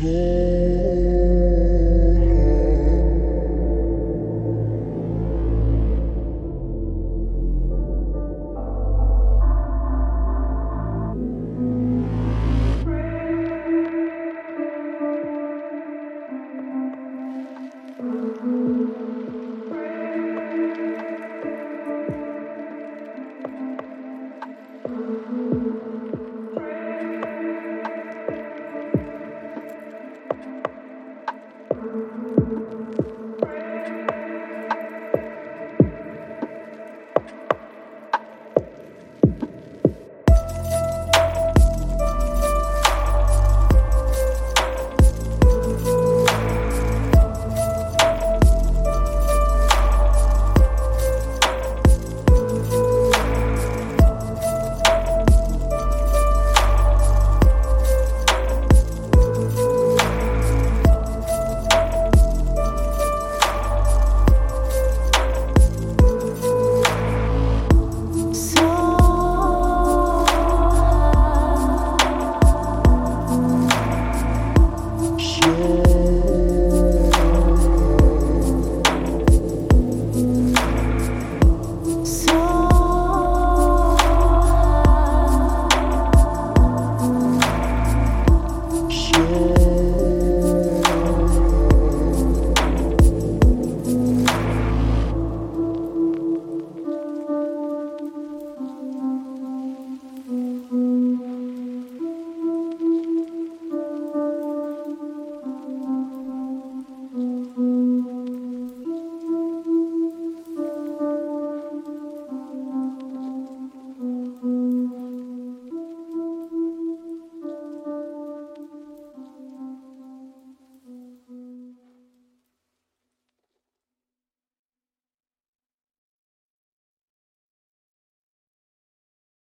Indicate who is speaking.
Speaker 1: soul.